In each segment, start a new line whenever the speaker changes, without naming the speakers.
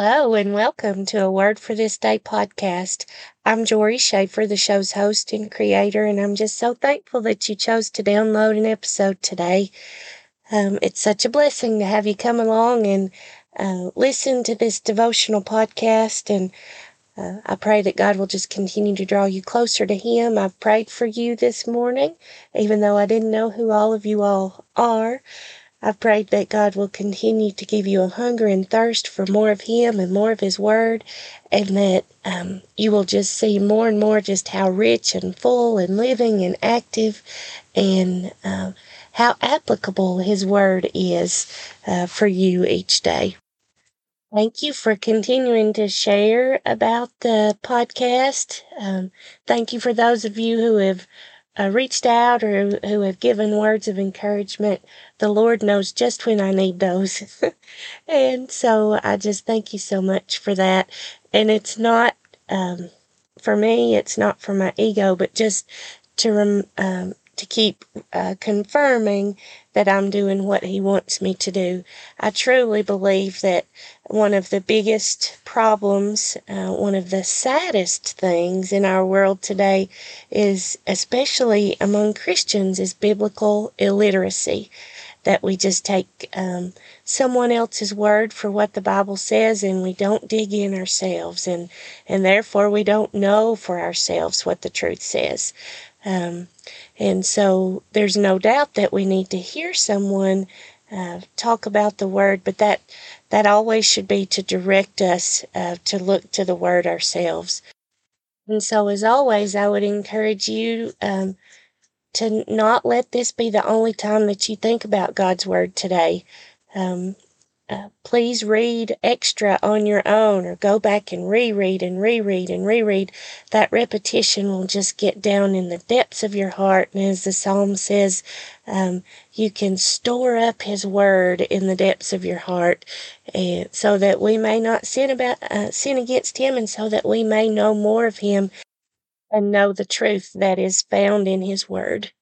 Hello and welcome to a Word for This Day podcast. I'm Jori Schaefer, the show's host and creator, and I'm just so thankful that you chose to download an episode today. Um, it's such a blessing to have you come along and uh, listen to this devotional podcast. And uh, I pray that God will just continue to draw you closer to Him. I've prayed for you this morning, even though I didn't know who all of you all are. I've prayed that God will continue to give you a hunger and thirst for more of Him and more of His Word, and that um, you will just see more and more just how rich and full and living and active and uh, how applicable His Word is uh, for you each day. Thank you for continuing to share about the podcast. Um, thank you for those of you who have uh, reached out or who have given words of encouragement. The Lord knows just when I need those. and so I just thank you so much for that. And it's not, um, for me, it's not for my ego, but just to rem- um, to keep uh, confirming that I'm doing what He wants me to do. I truly believe that one of the biggest problems, uh, one of the saddest things in our world today is, especially among Christians, is biblical illiteracy. That we just take um, someone else's word for what the Bible says and we don't dig in ourselves, and, and therefore we don't know for ourselves what the truth says. Um, and so there's no doubt that we need to hear someone uh, talk about the word, but that that always should be to direct us uh, to look to the word ourselves. And so, as always, I would encourage you um, to not let this be the only time that you think about God's word today. Um, uh, please read extra on your own or go back and reread and reread and reread. That repetition will just get down in the depths of your heart. And as the psalm says, um, you can store up his word in the depths of your heart and so that we may not sin about uh, sin against him and so that we may know more of him and know the truth that is found in his word.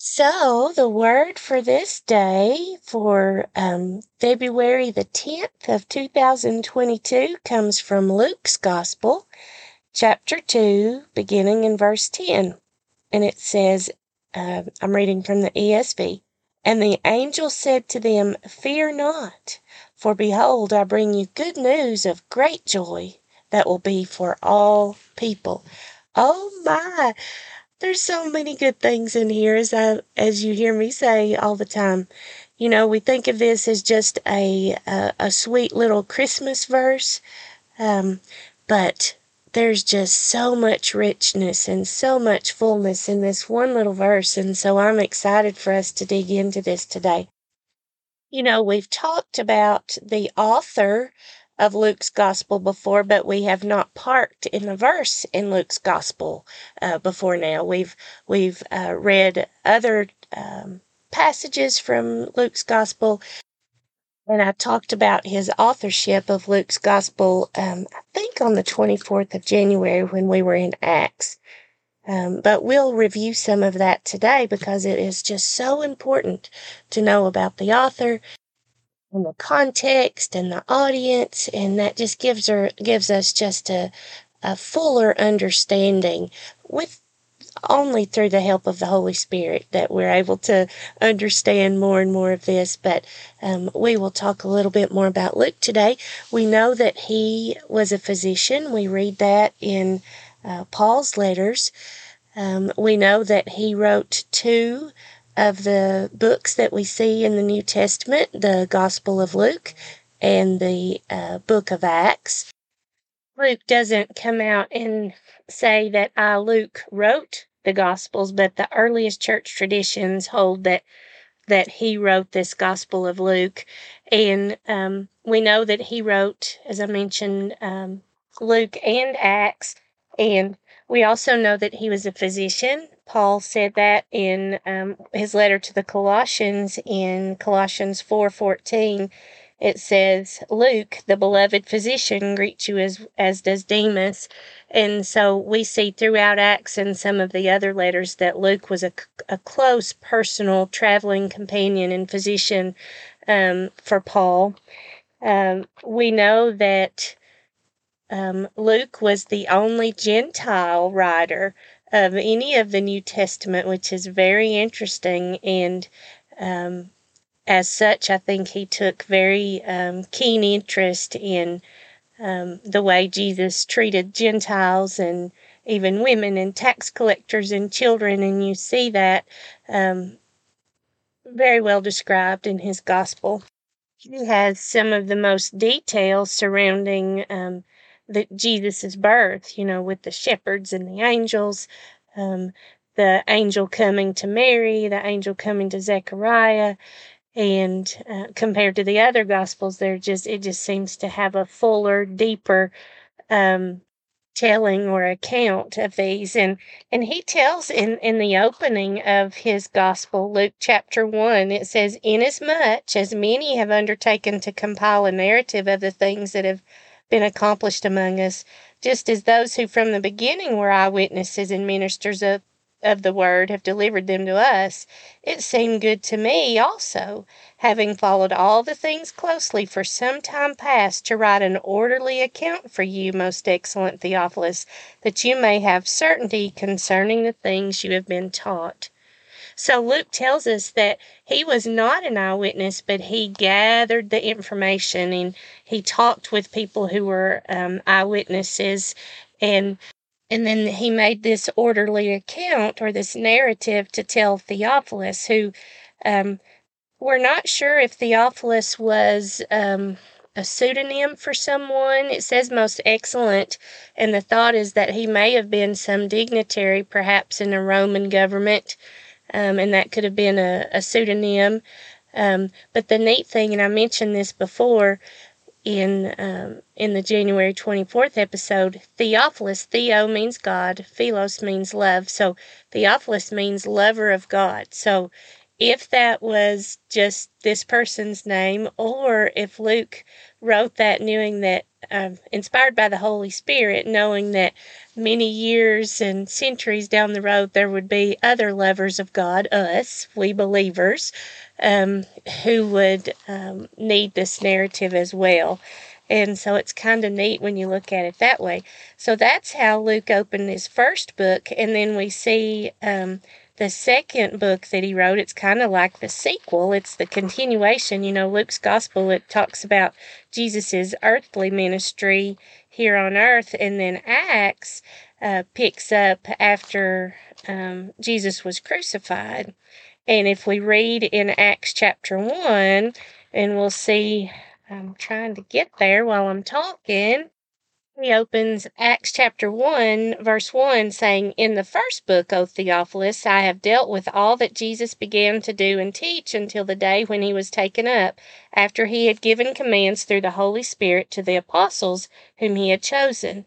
So, the word for this day, for um, February the 10th of 2022, comes from Luke's Gospel, chapter 2, beginning in verse 10. And it says, uh, I'm reading from the ESV. And the angel said to them, Fear not, for behold, I bring you good news of great joy that will be for all people. Oh my! There's so many good things in here, as I, as you hear me say all the time. You know, we think of this as just a a, a sweet little Christmas verse, um, but there's just so much richness and so much fullness in this one little verse, and so I'm excited for us to dig into this today. You know, we've talked about the author of Luke's gospel before, but we have not parked in the verse in Luke's gospel uh, before now. We've we've uh, read other um, passages from Luke's gospel, and I talked about his authorship of Luke's gospel. Um, I think on the twenty fourth of January when we were in Acts. Um, but we'll review some of that today because it is just so important to know about the author and the context and the audience, and that just gives her gives us just a a fuller understanding with only through the help of the Holy Spirit that we're able to understand more and more of this. But um, we will talk a little bit more about Luke today. We know that he was a physician. We read that in uh, Paul's letters. Um, we know that he wrote two of the books that we see in the New Testament the Gospel of Luke and the uh, book of Acts. Luke doesn't come out and say that I, Luke, wrote the Gospels, but the earliest church traditions hold that that he wrote this Gospel of Luke, and um, we know that he wrote, as I mentioned, um, Luke and Acts, and we also know that he was a physician. Paul said that in um, his letter to the Colossians in Colossians 4:14. It says, "Luke, the beloved physician, greets you as as does Demas." And so we see throughout Acts and some of the other letters that Luke was a, a close personal traveling companion and physician um, for Paul. Um, we know that um, Luke was the only Gentile writer of any of the New Testament, which is very interesting. And um, as such, I think he took very um, keen interest in um, the way Jesus treated Gentiles and even women and tax collectors and children. And you see that um, very well described in his gospel. He has some of the most details surrounding um, the Jesus's birth, you know, with the shepherds and the angels, um, the angel coming to Mary, the angel coming to Zechariah, and uh, compared to the other gospels, they're just it just seems to have a fuller, deeper um, telling or account of these. And and he tells in in the opening of his gospel luke chapter 1 it says inasmuch as many have undertaken to compile a narrative of the things that have been accomplished among us, just as those who from the beginning were eyewitnesses and ministers of, of the word have delivered them to us, it seemed good to me also, having followed all the things closely for some time past, to write an orderly account for you, most excellent Theophilus, that you may have certainty concerning the things you have been taught. So Luke tells us that he was not an eyewitness, but he gathered the information and he talked with people who were um, eyewitnesses, and and then he made this orderly account or this narrative to tell Theophilus, who um, we're not sure if Theophilus was. Um, a pseudonym for someone. It says most excellent, and the thought is that he may have been some dignitary, perhaps in a Roman government, um, and that could have been a, a pseudonym. Um, but the neat thing, and I mentioned this before in um, in the January 24th episode, Theophilus, Theo means God, Philos means love. So Theophilus means lover of God. So if that was just this person's name, or if Luke wrote that knowing that, um, inspired by the Holy Spirit, knowing that many years and centuries down the road there would be other lovers of God, us, we believers, um, who would um, need this narrative as well. And so it's kind of neat when you look at it that way. So that's how Luke opened his first book. And then we see um, the second book that he wrote, it's kind of like the sequel. It's the continuation. You know, Luke's gospel, it talks about Jesus's earthly ministry here on earth, and then Acts uh, picks up after um, Jesus was crucified. And if we read in Acts chapter 1, and we'll see, I'm trying to get there while I'm talking. He opens Acts chapter 1, verse 1, saying, In the first book, O Theophilus, I have dealt with all that Jesus began to do and teach until the day when he was taken up, after he had given commands through the Holy Spirit to the apostles whom he had chosen.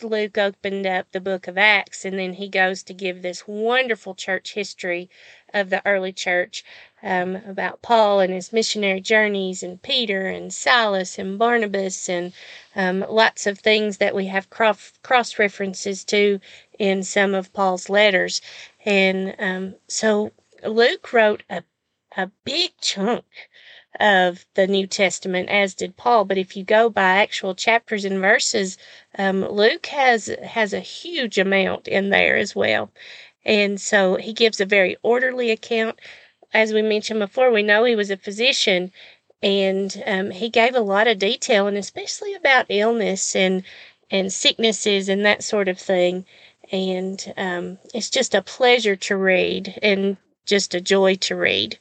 Luke opened up the book of Acts, and then he goes to give this wonderful church history of the early church um, about Paul and his missionary journeys, and Peter and Silas and Barnabas, and um, lots of things that we have cross, references to in some of Paul's letters. And um, so Luke wrote a, a big chunk of the New Testament, as did Paul. But if you go by actual chapters and verses, um, Luke has has a huge amount in there as well. And so he gives a very orderly account. As we mentioned before, we know he was a physician, and um, he gave a lot of detail, and especially about illness and and sicknesses and that sort of thing. And um, it's just a pleasure to read and just a joy to read.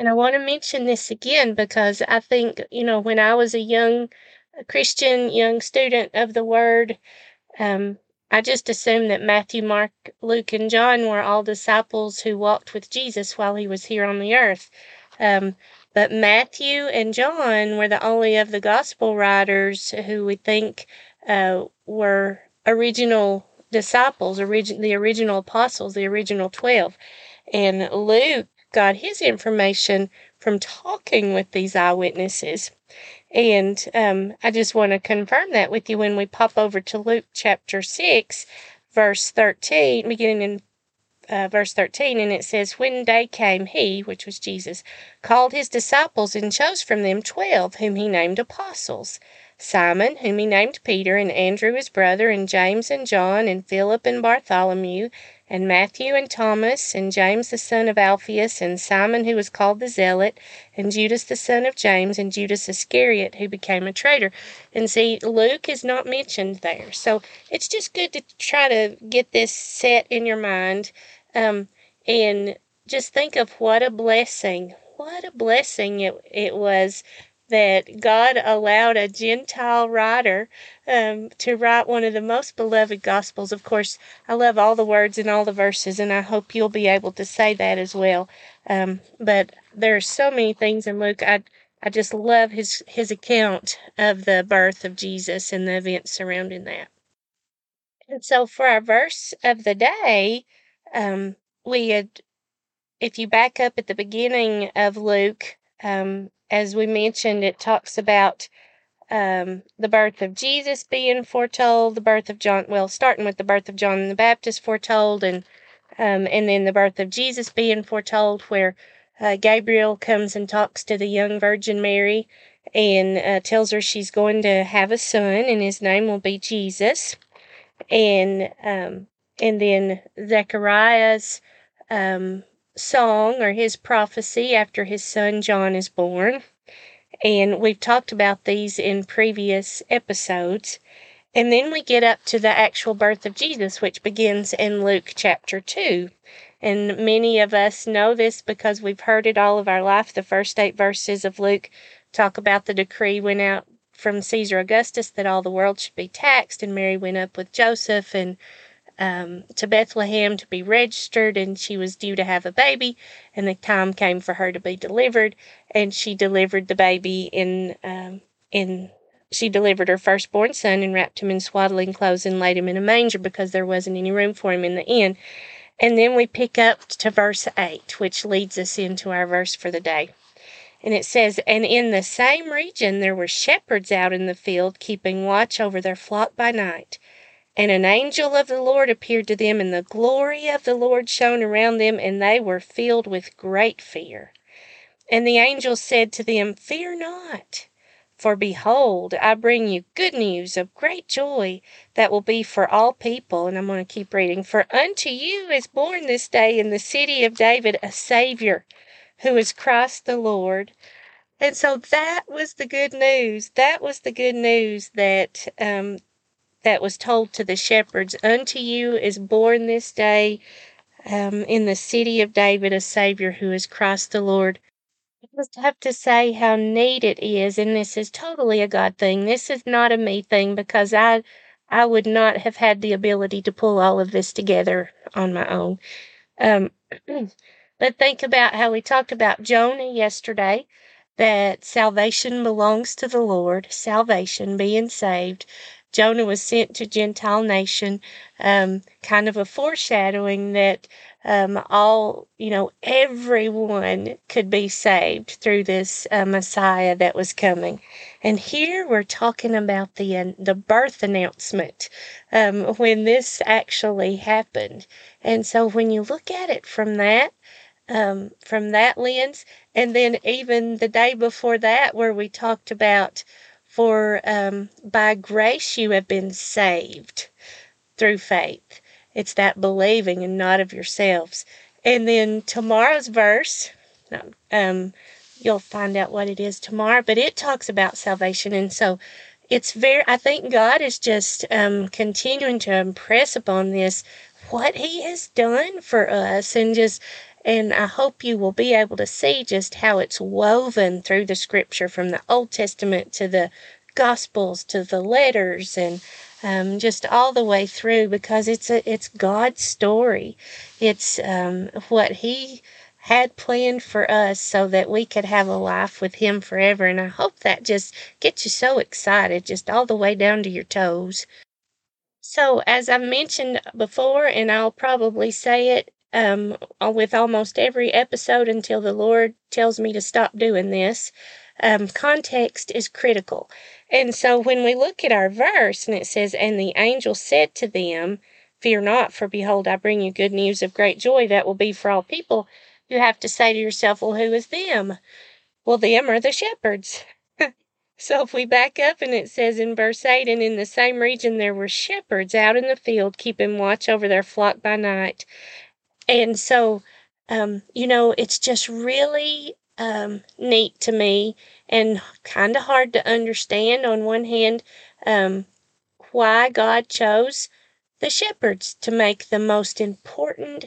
And I want to mention this again because I think, you know, when I was a young Christian, young student of the Word, um, I just assumed that Matthew, Mark, Luke, and John were all disciples who walked with Jesus while he was here on the earth. Um, but Matthew and John were the only of the gospel writers who we think uh, were original disciples, origin, the original apostles, the original 12. And Luke got his information from talking with these eyewitnesses. And um, I just want to confirm that with you when we pop over to Luke chapter 6, verse 13, beginning in uh, verse 13, and it says, When day came, he, which was Jesus, called his disciples and chose from them twelve, whom he named apostles Simon, whom he named Peter, and Andrew his brother, and James and John, and Philip and Bartholomew, and Matthew and Thomas, and James the son of Alphaeus, and Simon who was called the Zealot, and Judas the son of James, and Judas Iscariot who became a traitor. And see, Luke is not mentioned there. So it's just good to try to get this set in your mind um, and just think of what a blessing, what a blessing it, it was that God allowed a Gentile writer um, to write one of the most beloved Gospels. Of course, I love all the words and all the verses, and I hope you'll be able to say that as well. Um, but there are so many things in Luke. I I just love his his account of the birth of Jesus and the events surrounding that. And so, for our verse of the day, um, we had, if you back up at the beginning of Luke, um, as we mentioned, it talks about um, the birth of Jesus being foretold, the birth of John, well, starting with the birth of John the Baptist foretold, and um, and then the birth of Jesus being foretold, where uh, Gabriel comes and talks to the young Virgin Mary and uh, tells her she's going to have a son, and his name will be Jesus. And um, and then Zechariah's um, song or his prophecy after his son John is born. And we've talked about these in previous episodes. And then we get up to the actual birth of Jesus, which begins in Luke chapter 2. And many of us know this because we've heard it all of our life. The first eight verses of Luke talk about the decree went out from Caesar Augustus that all the world should be taxed, and Mary went up with Joseph and um, to Bethlehem to be registered, and she was due to have a baby, and the time came for her to be delivered, and she delivered the baby in um, in she delivered her firstborn son and wrapped him in swaddling clothes and laid him in a manger because there wasn't any room for him in the inn. And then we pick up to verse 8, which leads us into our verse for the day. And it says, And in the same region there were shepherds out in the field, keeping watch over their flock by night. And an angel of the Lord appeared to them, and the glory of the Lord shone around them, and they were filled with great fear. And the angel said to them, Fear not, for behold, I bring you good news of great joy that will be for all people. And I'm going to keep reading. For unto you is born this day in the city of David a Savior, who is Christ the Lord. And so that was the good news. That was the good news that um, that was told to the shepherds Unto you is born this day um, in the city of David a Savior who is Christ the Lord. I just have to say how neat it is, and this is totally a God thing. This is not a me thing because I I would not have had the ability to pull all of this together on my own. Um, but think about how we talked about Jonah yesterday that salvation belongs to the Lord, salvation, being saved. Jonah was sent to Gentile nation, um, kind of a foreshadowing that um, all, you know, everyone could be saved through this uh, Messiah that was coming. And here we're talking about the uh, the birth announcement um, when this actually happened. And so when you look at it from that, um, from that lens, and then even the day before that, where we talked about for um, by grace you have been saved through faith. It's that believing and not of yourselves. And then tomorrow's verse, um, you'll find out what it is tomorrow, but it talks about salvation. And so it's very, I think God is just um, continuing to impress upon this what He has done for us and just and I hope you will be able to see just how it's woven through the scripture from the Old Testament to the Gospels to the letters and um, just all the way through because it's a, it's God's story. It's um, what He had planned for us so that we could have a life with Him forever. And I hope that just gets you so excited, just all the way down to your toes. So, as I've mentioned before, and I'll probably say it um, with almost every episode until the Lord tells me to stop doing this, um, context is critical. And so when we look at our verse and it says, And the angel said to them, Fear not, for behold, I bring you good news of great joy that will be for all people. You have to say to yourself, Well, who is them? Well, them are the shepherds. so if we back up and it says in verse 8, And in the same region there were shepherds out in the field, keeping watch over their flock by night. And so, um, you know, it's just really um, neat to me and kind of hard to understand on one hand um, why God chose the shepherds to make the most important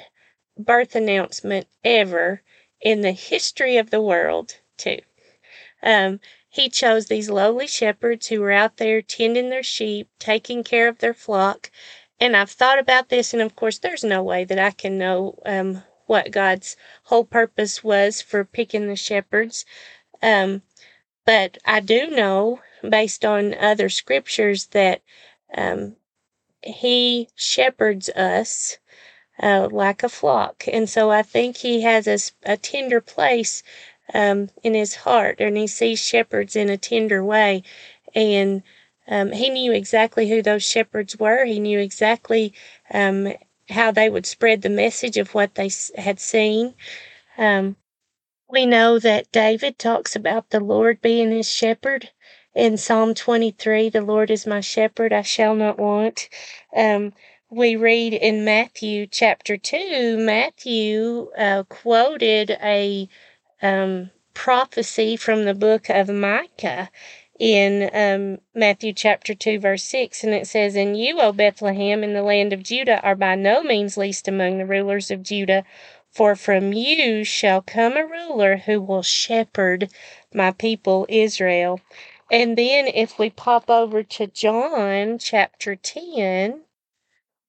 birth announcement ever in the history of the world, too. Um, he chose these lowly shepherds who were out there tending their sheep, taking care of their flock. And I've thought about this, and of course, there's no way that I can know um, what God's whole purpose was for picking the shepherds. Um, but I do know, based on other scriptures, that um, He shepherds us uh, like a flock. And so I think He has a, a tender place um, in His heart, and He sees shepherds in a tender way. And um, He knew exactly who those shepherds were, He knew exactly um, how they would spread the message of what they had seen. Um, we know that David talks about the Lord being his shepherd. In Psalm 23, the Lord is my shepherd, I shall not want. Um, we read in Matthew chapter 2, Matthew uh, quoted a um, prophecy from the book of Micah in um, Matthew chapter 2, verse 6, and it says, And you, O Bethlehem, in the land of Judah, are by no means least among the rulers of Judah, for from you shall come a ruler who will shepherd my people Israel. And then if we pop over to John chapter 10,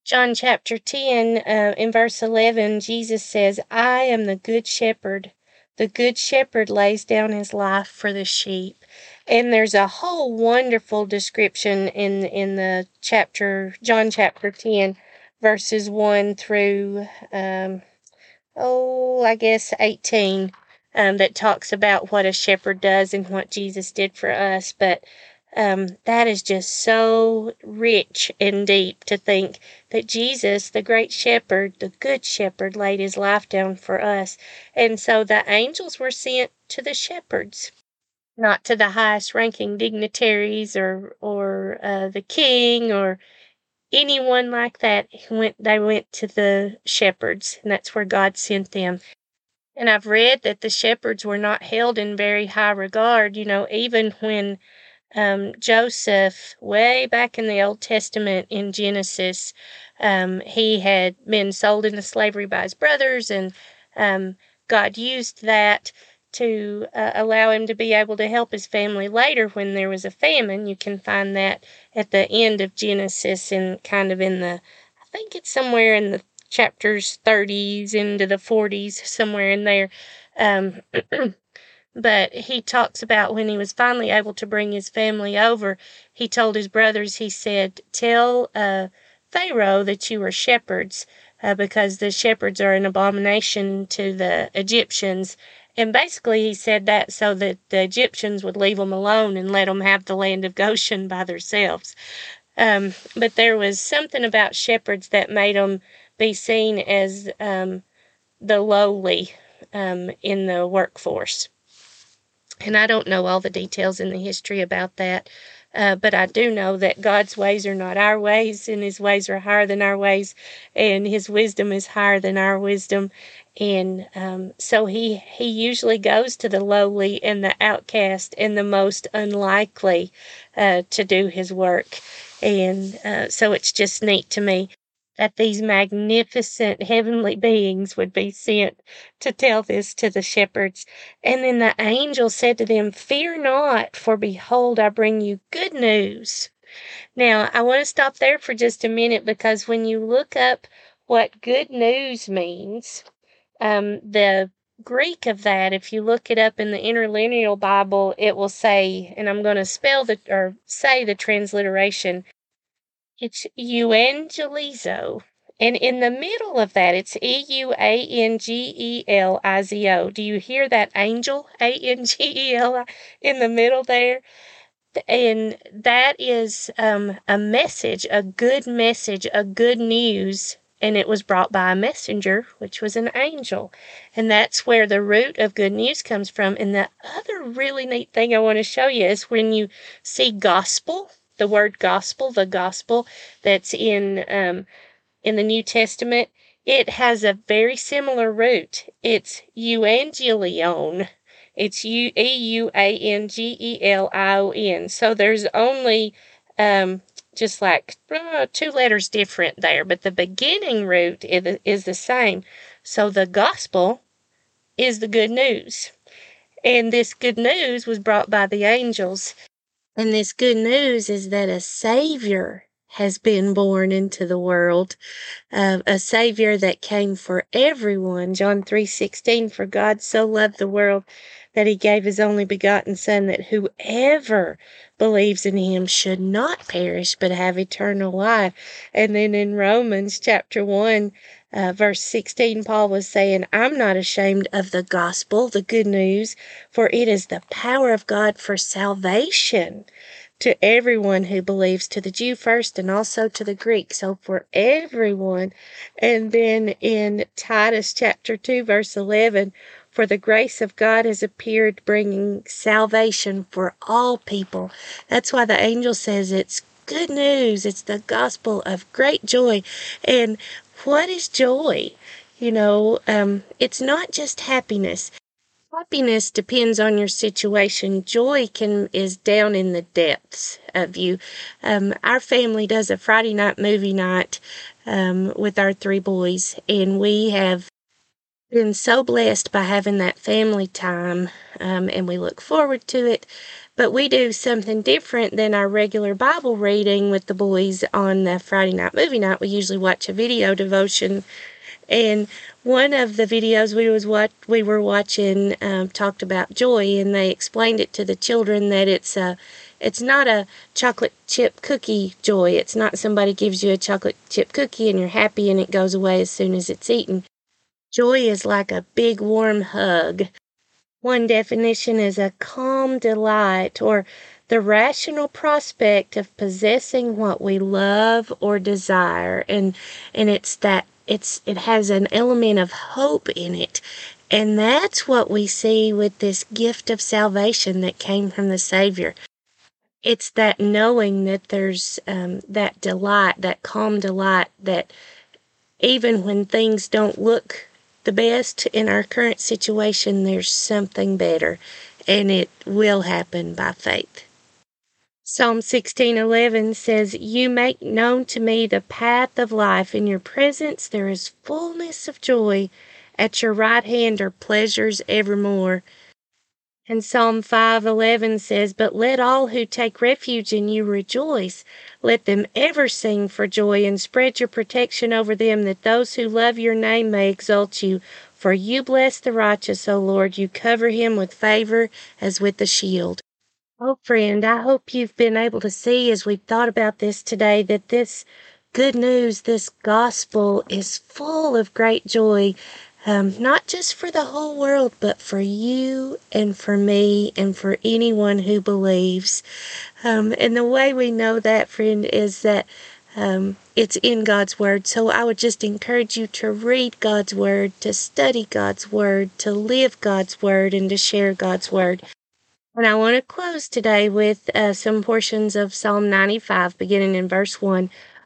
John chapter 10, uh, in verse 11, Jesus says, I am the good shepherd. The good shepherd lays down his life for the sheep. And there's a whole wonderful description in in the chapter John chapter 10 verses 1 through um, oh, I guess 18 um, that talks about what a shepherd does and what Jesus did for us. But um, that is just so rich and deep to think that Jesus, the great shepherd, the good shepherd, laid his life down for us. And so the angels were sent to the shepherds, not to the highest ranking dignitaries or, or uh, the king or anyone like that. Went, they went to the shepherds, and that's where God sent them. And I've read that the shepherds were not held in very high regard, you know, even when um, Joseph, way back in the Old Testament in Genesis, um, he had been sold into slavery by his brothers, and um, God used that to uh, allow him to be able to help his family later when there was a famine. You can find that at the end of Genesis and kind of in the, I think it's somewhere in the chapters 30s into the 40s, somewhere in there. Um, But he talks about when he was finally able to bring his family over, he told his brothers, he said, Tell uh, Pharaoh that you are shepherds, uh, because the shepherds are an abomination to the Egyptians. And basically, he said that so that the Egyptians would leave them alone and let them have the land of Goshen by themselves. Um, but there was something about shepherds that made them be seen as um, the lowly um, in the workforce. And I don't know all the details in the history about that, uh, but I do know that God's ways are not our ways, and His ways are higher than our ways, and His wisdom is higher than our wisdom. And um, so He He usually goes to the lowly and the outcast and the most unlikely uh, to do His work. And uh, so it's just neat to me that these magnificent heavenly beings would be sent to tell this to the shepherds. And then the angel said to them, Fear not, for behold, I bring you good news. Now, I want to stop there for just a minute because when you look up what good news means, um, the Greek of that, if you look it up in the interlinear Bible, it will say, and I'm going to spell the or say the transliteration It's euangelizo. And in the middle of that, it's E U A N G E L I Z O. Do you hear that angel? A N G E L I in the middle there? And that is um, a message, a good message, a good news. And it was brought by a messenger, which was an angel. And that's where the root of good news comes from. And the other really neat thing I want to show you is when you see gospel, the word gospel, the gospel that's in um, in the New Testament, it has a very similar root. It's euangelion. It's U E U A N G E L I O N. So there's only um, just like uh, two letters different there, but the beginning root is, is the same. So the gospel is the good news. And this good news was brought by the angels. And this good news is that a Savior has been born into the world, uh, a Savior that came for everyone. John 3:16, for God so loved the world that he gave his only begotten Son, that whoever believes in him should not perish but have eternal life. And then in Romans chapter 1, uh, verse 16, Paul was saying, I'm not ashamed of the gospel, the good news, for it is the power of God for salvation to everyone who believes, to the Jew first and also to the Greek. So for everyone. And then in Titus chapter 2, verse 11, for the grace of God has appeared, bringing salvation for all people. That's why the angel says it's good news. It's the gospel of great joy. And what is joy? You know, um, it's not just happiness. Happiness depends on your situation. Joy can is down in the depths of you. Um, our family does a Friday night movie night um, with our three boys, and we have been so blessed by having that family time, um, and we look forward to it. But we do something different than our regular Bible reading with the boys on the Friday night movie night. We usually watch a video devotion and one of the videos we was what we were watching um, talked about joy, and they explained it to the children that it's a it's not a chocolate chip cookie joy. It's not somebody gives you a chocolate chip cookie and you're happy and it goes away as soon as it's eaten. Joy is like a big warm hug. One definition is a calm delight or the rational prospect of possessing what we love or desire. And and it's that it's it has an element of hope in it. And that's what we see with this gift of salvation that came from the savior. It's that knowing that there's um, that delight that calm delight that even when things don't look the best in our current situation there's something better and it will happen by faith Psalm 16:11 says, "You make known to me the path of life. In your presence there is fullness of joy. At your right hand are pleasures evermore." And Psalm 5:11 says, "But let all who take refuge in you rejoice. Let them ever sing for joy and spread your protection over them that those who love your name may exalt you. For you bless the righteous, O Lord, you cover him with favor as with a shield." Oh, friend, I hope you've been able to see as we've thought about this today that this good news, this gospel is full of great joy, um, not just for the whole world, but for you and for me and for anyone who believes. Um, and the way we know that, friend, is that um, it's in God's Word. So I would just encourage you to read God's Word, to study God's Word, to live God's Word, and to share God's Word. And I want to close today with uh, some portions of Psalm 95, beginning in verse 1.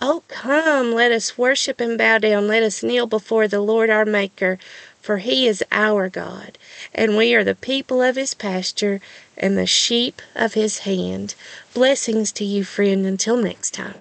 Oh, come, let us worship and bow down. Let us kneel before the Lord our Maker for he is our God, and we are the people of his pasture and the sheep of his hand. Blessings to you, friend, until next time.